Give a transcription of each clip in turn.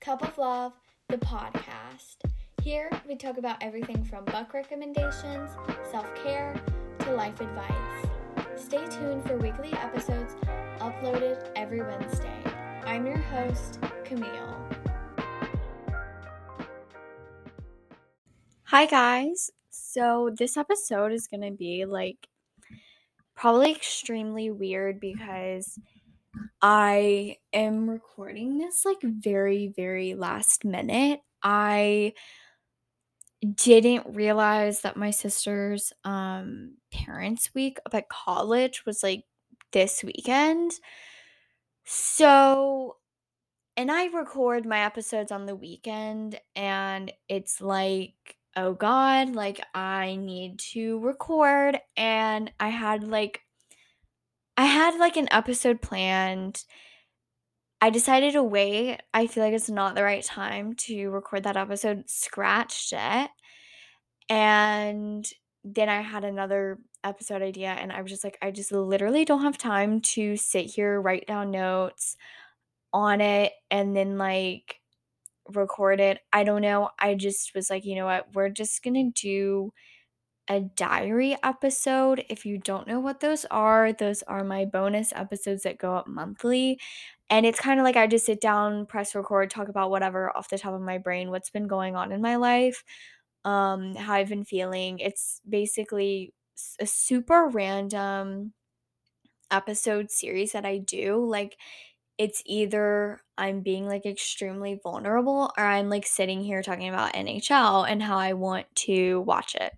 Cup of Love, the podcast. Here we talk about everything from book recommendations, self care, to life advice. Stay tuned for weekly episodes uploaded every Wednesday. I'm your host, Camille. Hi, guys. So, this episode is going to be like probably extremely weird because I am recording this like very, very last minute. I didn't realize that my sister's um parents week up at college was like this weekend. So and I record my episodes on the weekend and it's like oh god, like I need to record and I had like I had like an episode planned. I decided to wait. I feel like it's not the right time to record that episode. Scratched it. And then I had another episode idea and I was just like I just literally don't have time to sit here write down notes on it and then like record it. I don't know. I just was like, you know what? We're just going to do a diary episode. If you don't know what those are, those are my bonus episodes that go up monthly. And it's kind of like I just sit down, press record, talk about whatever off the top of my brain, what's been going on in my life, um, how I've been feeling. It's basically a super random episode series that I do. Like, it's either I'm being like extremely vulnerable or I'm like sitting here talking about NHL and how I want to watch it.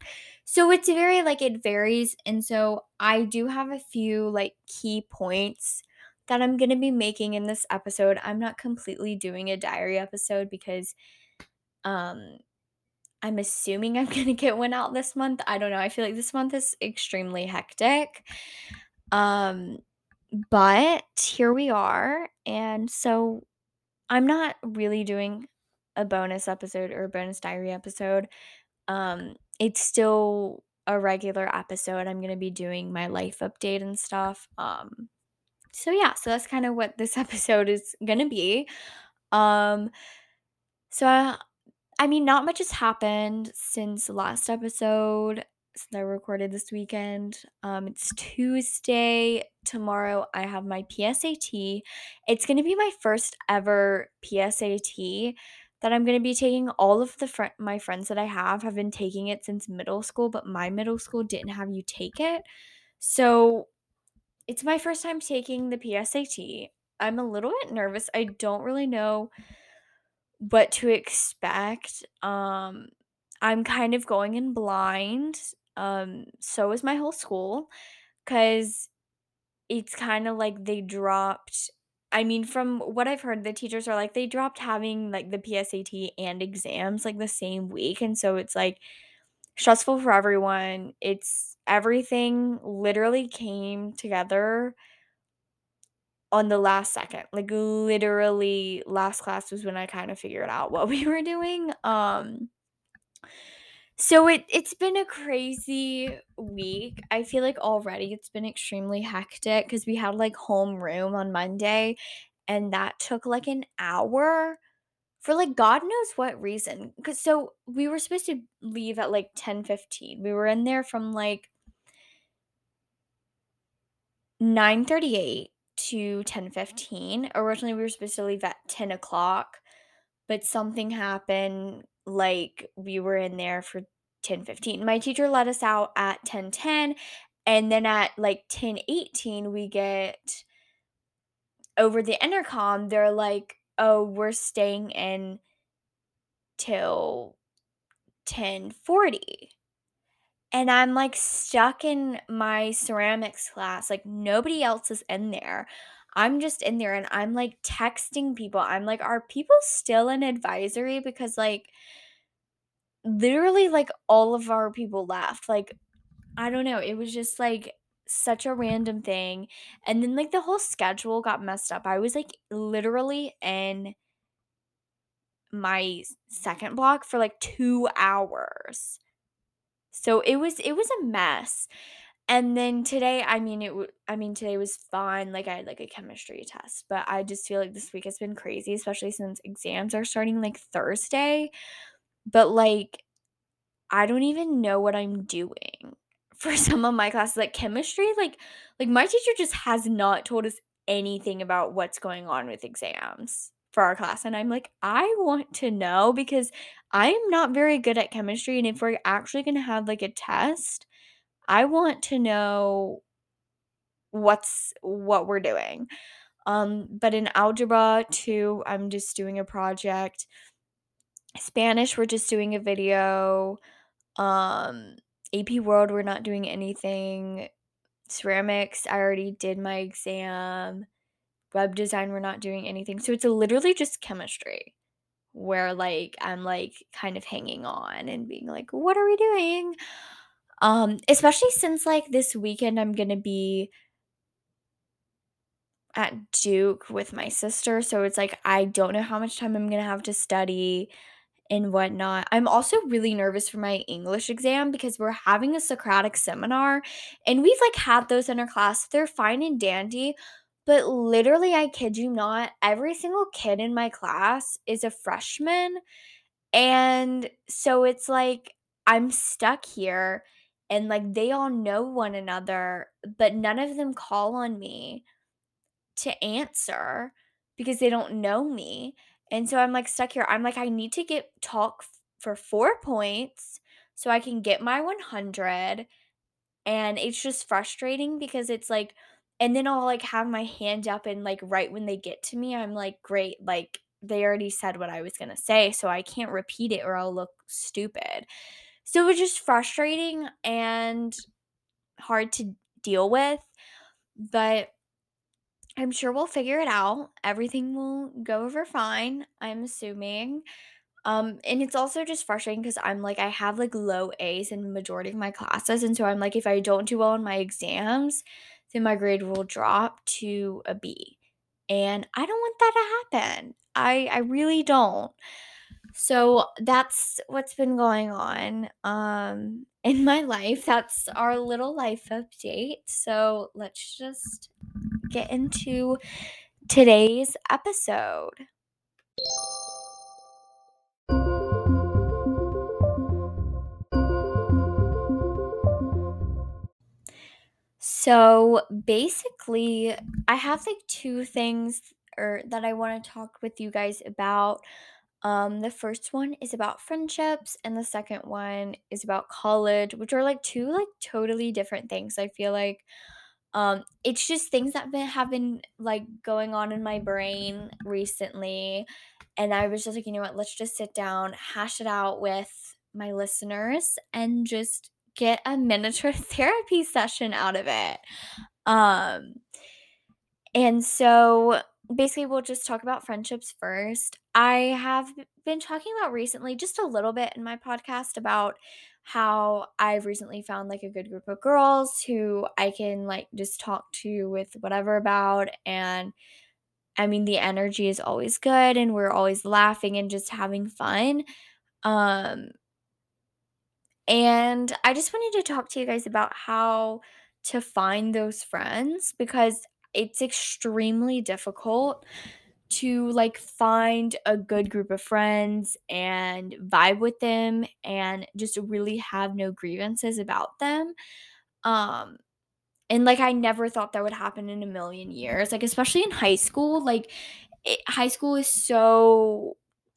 So it's very like it varies. And so I do have a few like key points that I'm going to be making in this episode. I'm not completely doing a diary episode because um I'm assuming I'm going to get one out this month. I don't know. I feel like this month is extremely hectic. Um but here we are. And so I'm not really doing a bonus episode or a bonus diary episode. Um, it's still a regular episode. I'm going to be doing my life update and stuff. Um, so yeah, so that's kind of what this episode is going to be. Um, so I, I mean, not much has happened since the last episode since I recorded this weekend. Um, it's Tuesday. Tomorrow I have my PSAT. It's going to be my first ever PSAT that I'm going to be taking. All of the fr- my friends that I have have been taking it since middle school, but my middle school didn't have you take it. So it's my first time taking the PSAT. I'm a little bit nervous. I don't really know what to expect. Um, I'm kind of going in blind. Um, so is my whole school because it's kind of like they dropped. I mean, from what I've heard, the teachers are like they dropped having like the PSAT and exams like the same week. And so it's like stressful for everyone. It's everything literally came together on the last second. Like literally last class was when I kind of figured out what we were doing. Um so it it's been a crazy week. I feel like already it's been extremely hectic cuz we had like homeroom on Monday and that took like an hour for like god knows what reason. Cuz so we were supposed to leave at like 10:15. We were in there from like 9:38 to 10:15. Originally we were supposed to leave at 10 o'clock, but something happened like we were in there for 10:15. My teacher let us out at 10:10 and then at like 10:18 we get over the intercom they're like, "Oh, we're staying in till ten 10:40." And I'm like stuck in my ceramics class. Like nobody else is in there. I'm just in there and I'm like texting people. I'm like, are people still in advisory? Because like literally like all of our people left. Like, I don't know. It was just like such a random thing. And then like the whole schedule got messed up. I was like literally in my second block for like two hours. So it was it was a mess. And then today, I mean, it w I mean, today was fun, like, I had, like, a chemistry test, but I just feel like this week has been crazy, especially since exams are starting, like, Thursday, but, like, I don't even know what I'm doing for some of my classes, like, chemistry, like like, my teacher just has not told us anything about what's going on with exams for our class, and I'm like, "I want to know because I'm not very good at chemistry, and if we're actually gonna have, like, a test, I want to know what's what we're doing." Um, but in Algebra 2, I'm just doing a project. Spanish, we're just doing a video. Um, AP World, we're not doing anything. Ceramics, I already did my exam. Web design, we're not doing anything. So it's literally just chemistry where, like, I'm, like, kind of hanging on and being like, "What are we doing?" Um, especially since, like, this weekend I'm gonna be at Duke with my sister, so it's like I don't know how much time I'm gonna have to study and whatnot. I'm also really nervous for my English exam because we're having a Socratic seminar and we've like had those in our class. They're fine and dandy, but literally, I kid you not, every single kid in my class is a freshman. And so it's like I'm stuck here and like they all know one another, but none of them call on me to answer because they don't know me. And so I'm like stuck here. I'm like, I need to get talk f- for four points so I can get my 100. And it's just frustrating because it's like, and then I'll like have my hand up and like right when they get to me, I'm like, great, like they already said what I was going to say. So I can't repeat it or I'll look stupid. So it was just frustrating and hard to deal with. But I'm sure we'll figure it out. Everything will go over fine, I'm assuming. Um, and it's also just frustrating because I'm like, I have like low A's in the majority of my classes. And so I'm like, if I don't do well in my exams, then my grade will drop to a B. And I don't want that to happen. I I really don't. So that's what's been going on um in my life. That's our little life update. So let's just get into today's episode. So basically, I have like two things or that I want to talk with you guys about. Um, the first one is about friendships, and the second one is about college, which are like two like totally different things. I feel like um, it's just things that been, have been like going on in my brain recently, and I was just like, you know what? Let's just sit down, hash it out with my listeners, and just get a miniature therapy session out of it. Um, and so basically, we'll just talk about friendships first. I have been talking about recently, just a little bit in my podcast, about how I've recently found like a good group of girls who I can like just talk to with whatever about. And I mean, the energy is always good and we're always laughing and just having fun. Um, and I just wanted to talk to you guys about how to find those friends because it's extremely difficult to like find a good group of friends and vibe with them and just really have no grievances about them. Um and like I never thought that would happen in a million years. Like especially in high school, like it, high school is so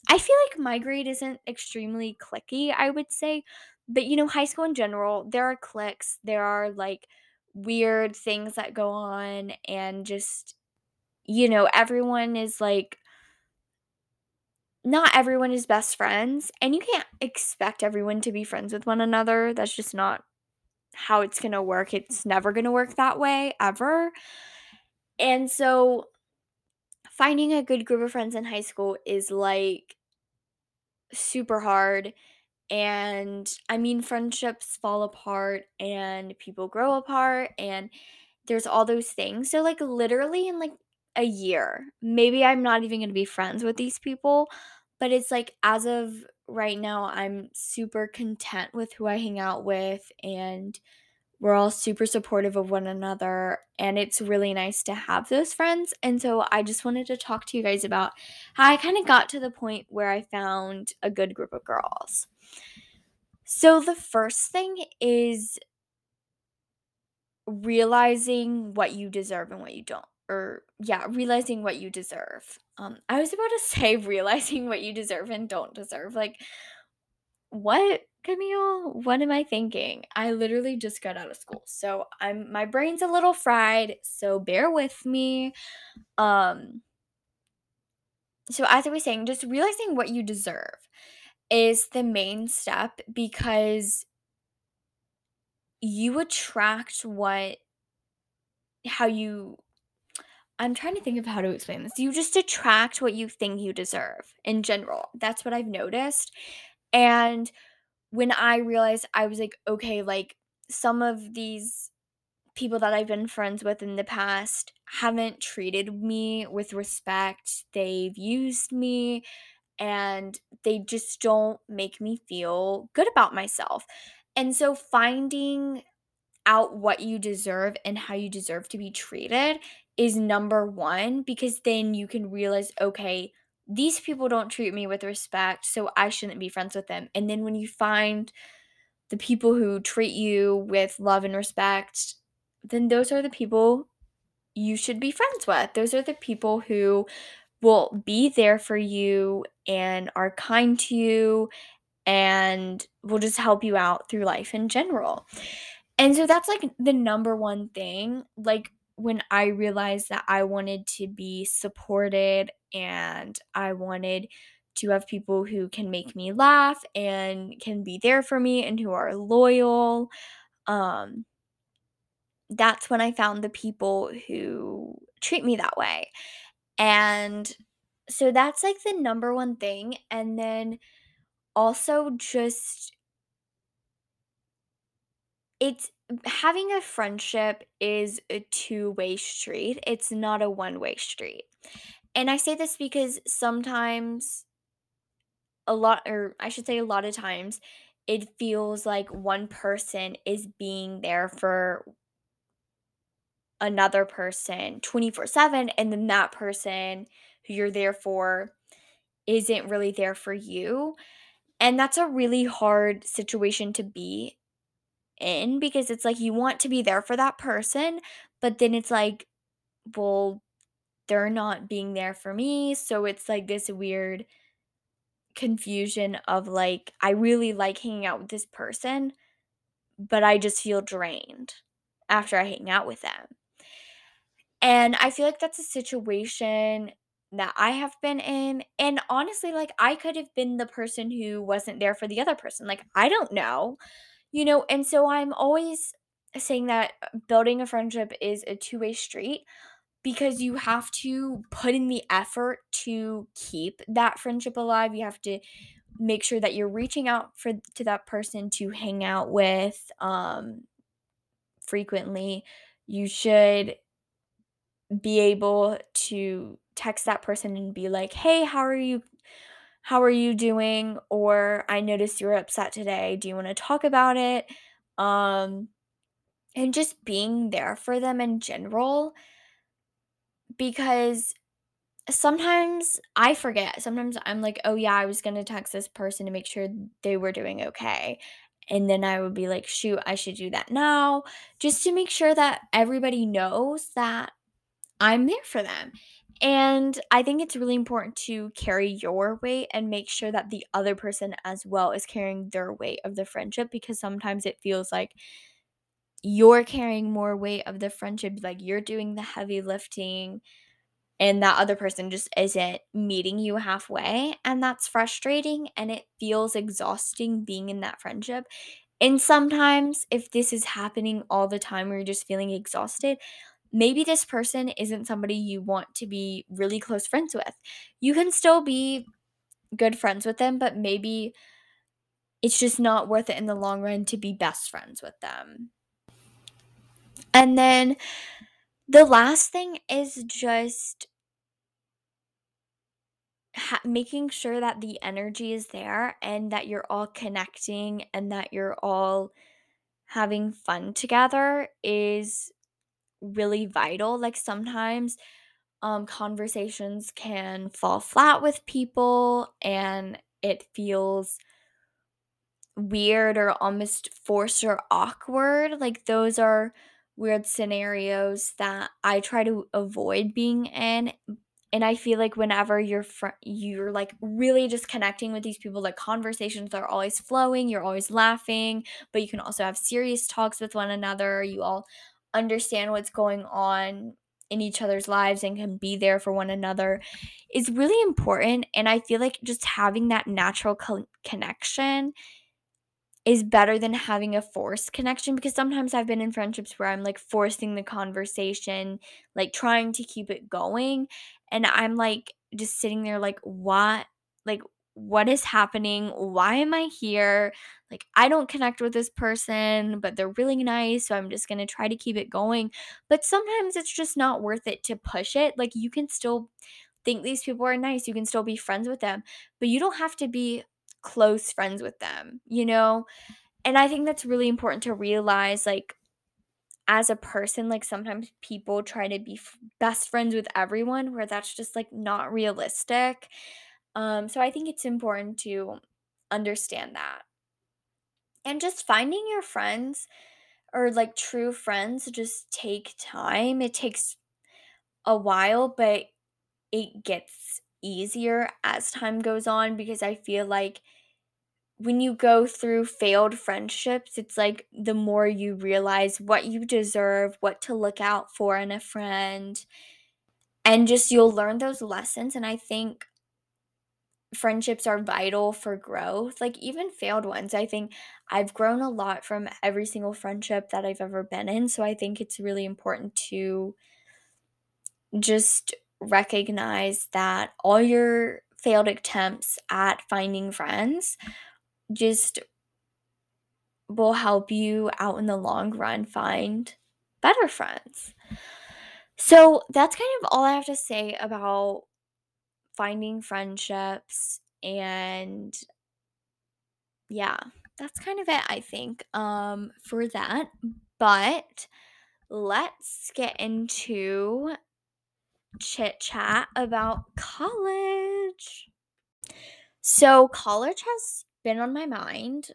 I feel like my grade isn't extremely cliquey, I would say. But you know, high school in general, there are cliques, there are like weird things that go on and just you know, everyone is like not everyone is best friends and you can't expect everyone to be friends with one another. That's just not how it's going to work. It's never going to work that way ever. And so finding a good group of friends in high school is like super hard. And I mean, friendships fall apart and people grow apart, and there's all those things. So, like, literally in like a year, maybe I'm not even gonna be friends with these people, but it's like as of right now, I'm super content with who I hang out with and we're all super supportive of one another, and it's really nice to have those friends. And so I just wanted to talk to you guys about how I kind of got to the point where I found a good group of girls. So the first thing is realizing what you deserve and what you don't. Or yeah, realizing what you deserve. Um, I was about to say realizing what you deserve and don't deserve. Like, what, Camille? What am I thinking? I literally just got out of school, so I'm my brain's a little fried. So bear with me. Um. So as I was saying, just realizing what you deserve is the main step because you attract what how you I'm trying to think of how to explain this. You just attract what you think you deserve in general. That's what I've noticed. And when I realized I was like, okay, like some of these people that I've been friends with in the past haven't treated me with respect. They've used me and they just don't make me feel good about myself. And so finding out what you deserve and how you deserve to be treated is number one because then you can realize, okay, these people don't treat me with respect, so I shouldn't be friends with them. And then when you find the people who treat you with love and respect, then those are the people you should be friends with. Those are the people who will be there for you and are kind to you and will just help you out through life in general. And so that's like the number one thing. Like when I realized that I wanted to be supported and I wanted to have people who can make me laugh and can be there for me and who are loyal. Um that's when I found the people who treat me that way. And so that's like the number one thing and then also just it's having a friendship is a two-way street. It's not a one-way street. And I say this because sometimes a lot or I should say a lot of times it feels like one person is being there for another person 24/7 and then that person who you're there for isn't really there for you. And that's a really hard situation to be in because it's like you want to be there for that person, but then it's like, well, they're not being there for me. So it's like this weird confusion of like, I really like hanging out with this person, but I just feel drained after I hang out with them. And I feel like that's a situation that I have been in. And honestly, like, I could have been the person who wasn't there for the other person. Like, I don't know. You know, and so I'm always saying that uh, building a friendship is a two-way street because you have to put in the effort to keep that friendship alive. You have to make sure that you're reaching out for to that person to hang out with um frequently. You should be able to text that person and be like, "Hey, how are you how are you doing?" Or I noticed you were upset today. Do you want to talk about it? Um, and just being there for them in general because sometimes I forget. Sometimes I'm like, "Oh yeah, I was to text this person to make sure they were doing okay." And then I would be like, "Shoot, I should do that now." Just to make sure that everybody knows that I'm there for them. And I think it's really important to carry your weight and make sure that the other person as well is carrying their weight of the friendship because sometimes it feels like you're carrying more weight of the friendship, like you're doing the heavy lifting, and that other person just isn't meeting you halfway. And that's frustrating and it feels exhausting being in that friendship. And sometimes, if this is happening all the time where you're just feeling exhausted, maybe this person isn't somebody you want to be really close friends with. You can still be good friends with them, but maybe it's just not worth it in the long run to be best friends with them. And then the last thing is just ha- making sure that the energy is there and that you're all connecting and that you're all having fun together is really vital. Like sometimes um conversations can fall flat with people and it feels weird or almost forced or awkward. Like those are weird scenarios that I try to avoid being in. And I feel like whenever you're fr- you're like really just connecting with these people, like conversations are always flowing, you're always laughing, but you can also have serious talks with one another. You all understand what's going on in each other's lives and can be there for one another is really important. And I feel like just having that natural co- connection is better than having a forced connection because sometimes I've been in friendships where I'm like forcing the conversation, like trying to keep it going. And I'm like just sitting there like, what? Like, what is happening? Why am I here? Like, I don't connect with this person, but they're really nice. So I'm just going to try to keep it going. But sometimes it's just not worth it to push it. Like, you can still think these people are nice, you can still be friends with them, but you don't have to be close friends with them, you know? And I think that's really important to realize like as a person, like sometimes people try to be f- best friends with everyone where that's just like not realistic. Um so I think it's important to understand that. And just finding your friends or like true friends just take time. It takes a while, but it gets easier as time goes on because I feel like when you go through failed friendships, it's like the more you realize what you deserve, what to look out for in a friend, and just you'll learn those lessons. And I think friendships are vital for growth, like even failed ones. I think I've grown a lot from every single friendship that I've ever been in. So I think it's really important to just recognize that all your failed attempts at finding friends just will help you out in the long run find better friends. So that's kind of all I have to say about finding friendships and yeah, that's kind of it I think um for that. But let's get into chit chat about college. So college has been on my mind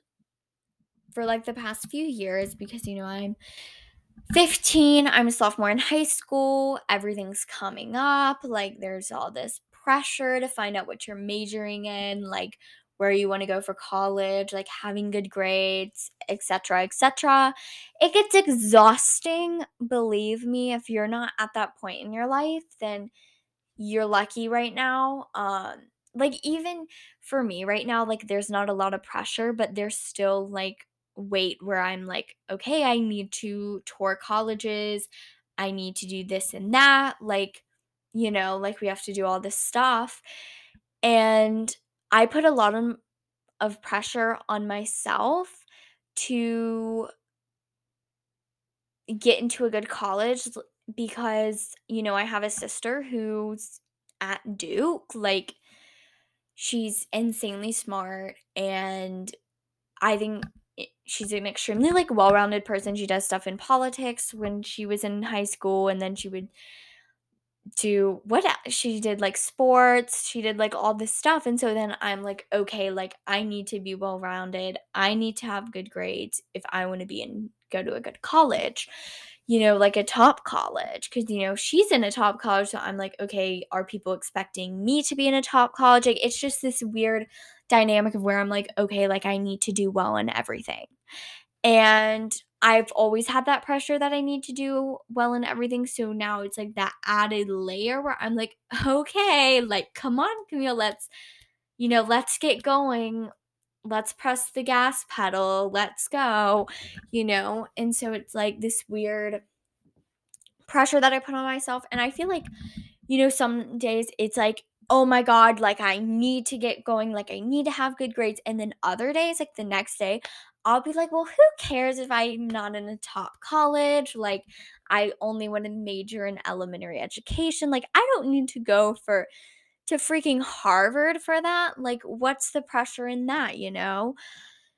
for like the past few years because you know I'm 15, I'm a sophomore in high school, everything's coming up, like there's all this pressure to find out what you're majoring in, like where you want to go for college, like having good grades, etc., etc. It gets exhausting, believe me, if you're not at that point in your life, then you're lucky right now. Um like even for me right now, like there's not a lot of pressure, but there's still like weight where I'm like, okay, I need to tour colleges. I need to do this and that. Like, you know, like we have to do all this stuff. And I put a lot of, of pressure on myself to get into a good college because, you know, I have a sister who's at Duke. Like, she's insanely smart and I think she's an extremely like well-rounded person. She does stuff in politics when she was in high school and then she would do what she did like sports, she did like all this stuff and so then I'm like okay, like I need to be well-rounded. I need to have good grades if I want to be in go to a good college. You know, like a top college cuz you know, she's in a top college so I'm like okay, are people expecting me to be in a top college? Like it's just this weird dynamic of where I'm like okay, like I need to do well in everything. And I've always had that pressure that I need to do well in everything, so now it's like that added layer where I'm like, "Okay, like, come on, Camille, let's, you know, let's get going. Let's press the gas pedal. Let's go." Mm-hmm. You know? And so it's like this weird pressure that I put on myself, and I feel like, you know, some days it's like, "Oh my god, like, I need to get going, like, I need to have good grades," and then other days, like, the next day, I'll be like, "Well, who cares if I'm not in a top college? Like, I only want to major in elementary education. Like, I don't need to go for to freaking Harvard for that. Like, what's the pressure in that, you know?"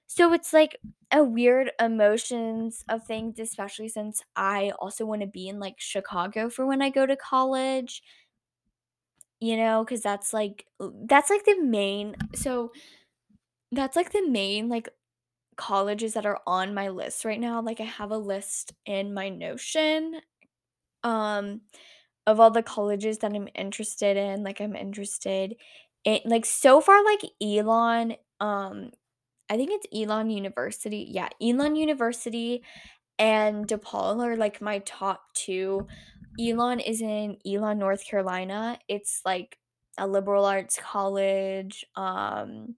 So it's like a weird emotions of things, especially since I also wanna be in, like, Chicago for when I go to college. You know, because that's, like that's, like, the main so that's, like, the main, like, colleges that are on my list right now, like, I have a list in my Notion, um, of all the colleges that I'm interested in, like, I'm interested in like, so far, like, Elon, um, I think it's Elon University yeah, Elon University and DePaul are, like, my top 2. Elon is in Elon, North Carolina, it's, like, a liberal arts college, um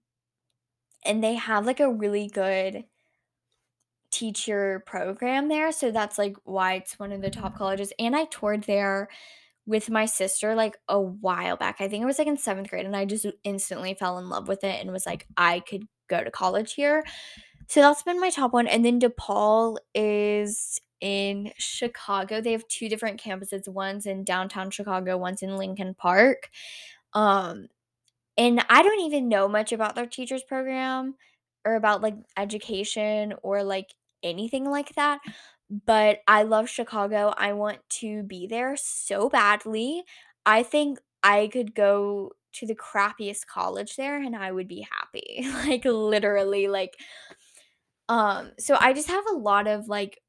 and they have, like, a really good teacher program there, so that's, like, why it's one of the top colleges, and I toured there with my sister, like, a while back, I think it was, like, in 7th grade, and I just instantly fell in love with it and was like, "I could go to college here." So that's been my top 1, and then DePaul is in Chicago, they have 2 different campuses, one's in downtown Chicago, one's in Lincoln Park, um, and I don't even know much about their teachers program or about, like, education or, like, anything like that, but I love Chicago, I want to be there so badly. I think I could go to the crappiest college there and I would be happy, like, literally, like um, so I just have a lot of, like,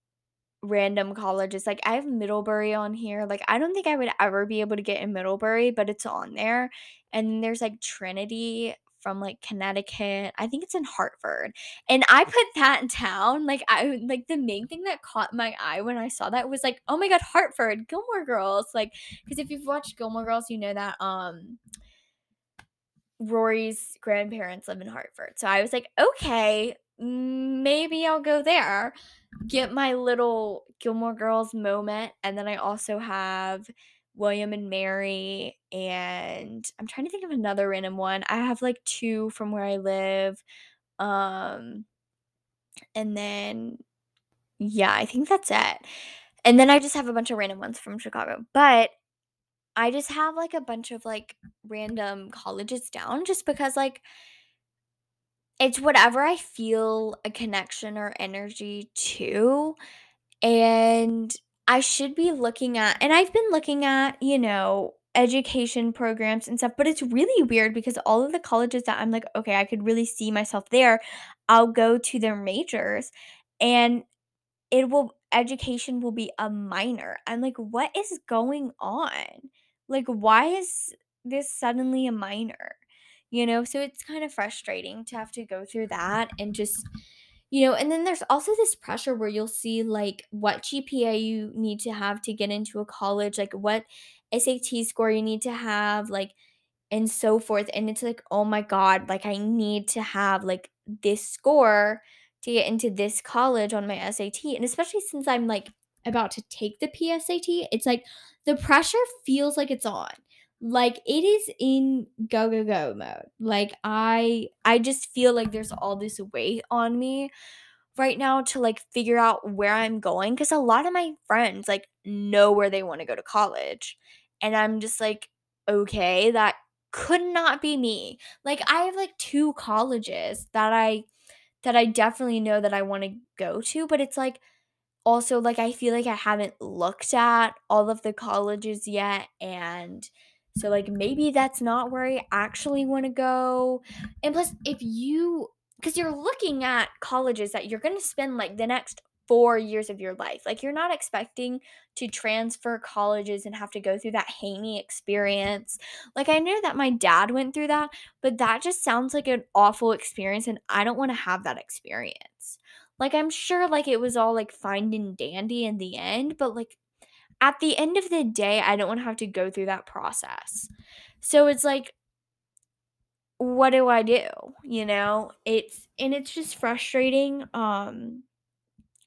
random colleges, like, I have Middlebury on here, like, I don't think I would ever be able to get in Middlebury, but it's on there, and there's, like, Trinity from, like, Connecticut, I think it's in Hartford, and I put that down, like, I like, the main thing that caught my eye when I saw that was like, "Oh my god, Hartford, Gilmore Girls," Like cuz if you've watched Gilmore Girls, you know that, um Rory's grandparents live in Hartford, so I was like, "Okay, maybe I'll go there, get my little Gilmore Girls moment," and then I also have William and Mary, and I'm trying to think of another random one, I have, like, 2 from where I live, um and then yeah, I think that's it, and then I just have a bunch of random ones from Chicago, but I just have, like, a bunch of, like, random colleges down just because, like it's whatever I feel a connection or energy to, and I should be looking at and I've been looking at, you know, education programs and stuff, but it's really weird because all of the colleges that I'm like, "Okay, I could really see myself there," I'll go to their majors, and it will education will be a minor. I'm like, "What is going on? Like, why is this suddenly a minor?" You know, so it's kind of frustrating to have to go through that and just you know, and then there's also this pressure where you'll see, like, what GPA you need to have to get into a college, like, what SAT score you need to have, like, and so forth, and it's like, "Oh my god, like, I need to have, like, this score to get into this college on my SAT," and especially since I'm, like, about to take the PSAT, it's like the pressure feels like it's on. Like, it is in go, go, go mode. Like, I I just feel like there's all this weight on me right now to, like, figure out where I'm going because a lot of my friends, like, know where they wanna go to college, and I'm just like, "Okay, that could not be me." Like, I have, like, 2 colleges that I that I definitely know that I wanna go to, but it's like also, like, I feel like I haven't looked at all of the colleges yet, and so, like, maybe that's not where I actually wanna go, and plus, if you, because you're looking at colleges that you're gonna spend, like, the next 4 years of your life, like, you're not expecting to transfer colleges and have to go through that Haney experience. Like, I know that my dad went through that, but that just sounds like an awful experience, and I don't wanna have that experience. Like, I'm sure, like, it was all, like, fine and dandy in the end, but, like, at the end of the day, I don't wanna have to go through that process. So it's like what do I do, you know? It's and it's just frustrating, um,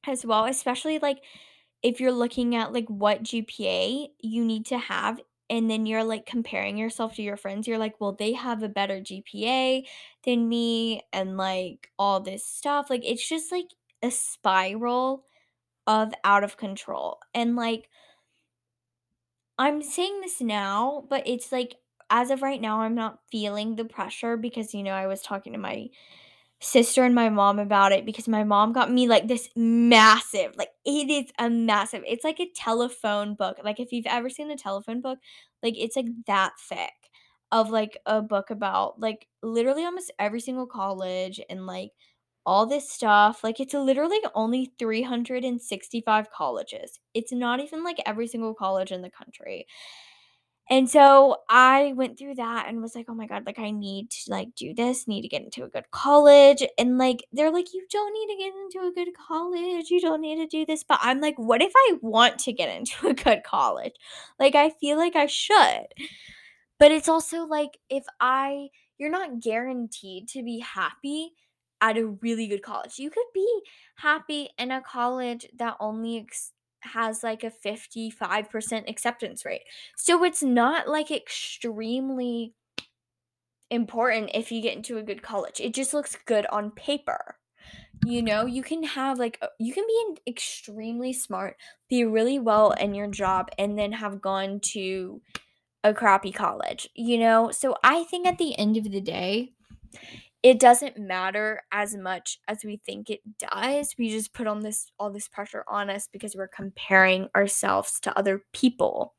as well, especially, like, if you're looking at, like, what GPA you need to have, and then you're, like, comparing yourself to your friends, you're like, "Well, they have a better GPA than me," and, like, all this stuff, like, it's just, like, a spiral of out of control, and, like I'm saying this now, but it's like, as of right now, I'm not feeling the pressure because, you know, I was talking to my sister and my mom about it because my mom got me like this massive, like it is a massive. It's like a telephone book. Like if you've ever seen a telephone book, like it's like that thick of like a book about like literally almost every single college and like all this stuff. Like it's literally only 365 colleges. It's not even like every single college in the country. And so I went through that and was like, "Oh my god, like I need to like do this, need to get into a good college." And like they're like, "You don't need to get into a good college. You don't need to do this." But I'm like, "What if I want to get into a good college?" Like I feel like I should. But it's also like if I you're not guaranteed to be happy at a really good college. You could be happy in a college that only ex- has like a 55% acceptance rate. So it's not like extremely important if you get into a good college. It just looks good on paper. You know, you can have like you can be an extremely smart, be really well in your job and then have gone to a crappy college, you know? So I think at the end of the day, it doesn't matter as much as we think it does. We just put on this all this pressure on us because we're comparing ourselves to other people.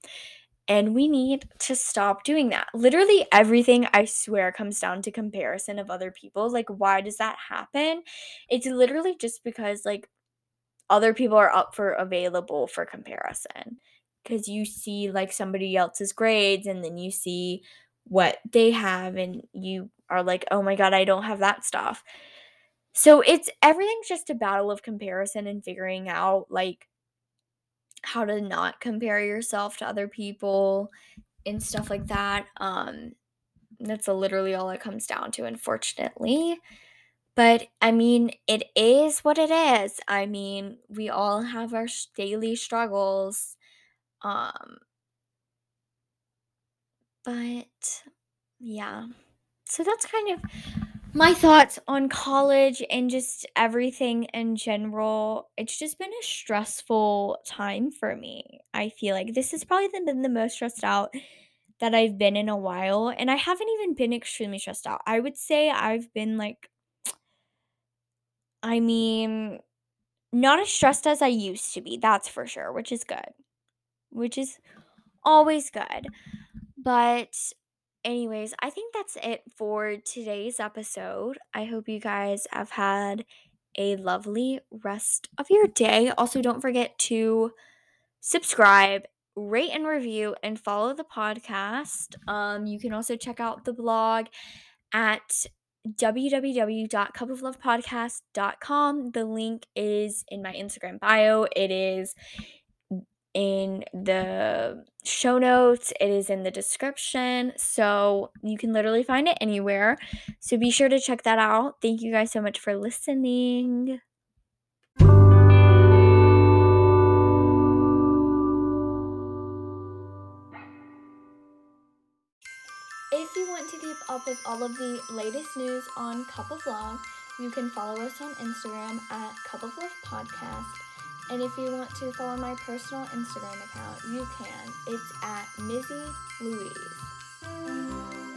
And we need to stop doing that. Literally everything I swear comes down to comparison of other people. Like why does that happen? It's literally just because like other people are up for available for comparison because you see like somebody else's grades and then you see what they have and you are like oh my god i don't have that stuff so it's everything's just a battle of comparison and figuring out like how to not compare yourself to other people and stuff like that um that's literally all it comes down to unfortunately but I mean, it is what it is. I mean, we all have our daily struggles. Um, but yeah. So that's kind of my thoughts on college and just everything in general. It's just been a stressful time for me. I feel like this has probably been the most stressed out that I've been in a while. And I haven't even been extremely stressed out. I would say I've been like, I mean, Not as stressed as I used to be, that's for sure, which is good. Which is always good. But anyways, I think that's it for today's episode. I hope you guys have had a lovely rest of your day. Also, don't forget to subscribe, rate and review and follow the podcast. Um you can also check out the blog at www.cupoflovepodcast.com. The link is in my Instagram bio. It is in the show notes, it is in the description. So you can literally find it anywhere. So be sure to check that out. Thank you guys so much for listening. If you want to keep up with all of the latest news on Cup of Love, you can follow us on Instagram at Cup of Love Podcast. And if you want to follow my personal Instagram account, you can. It's at Mizzy Louise.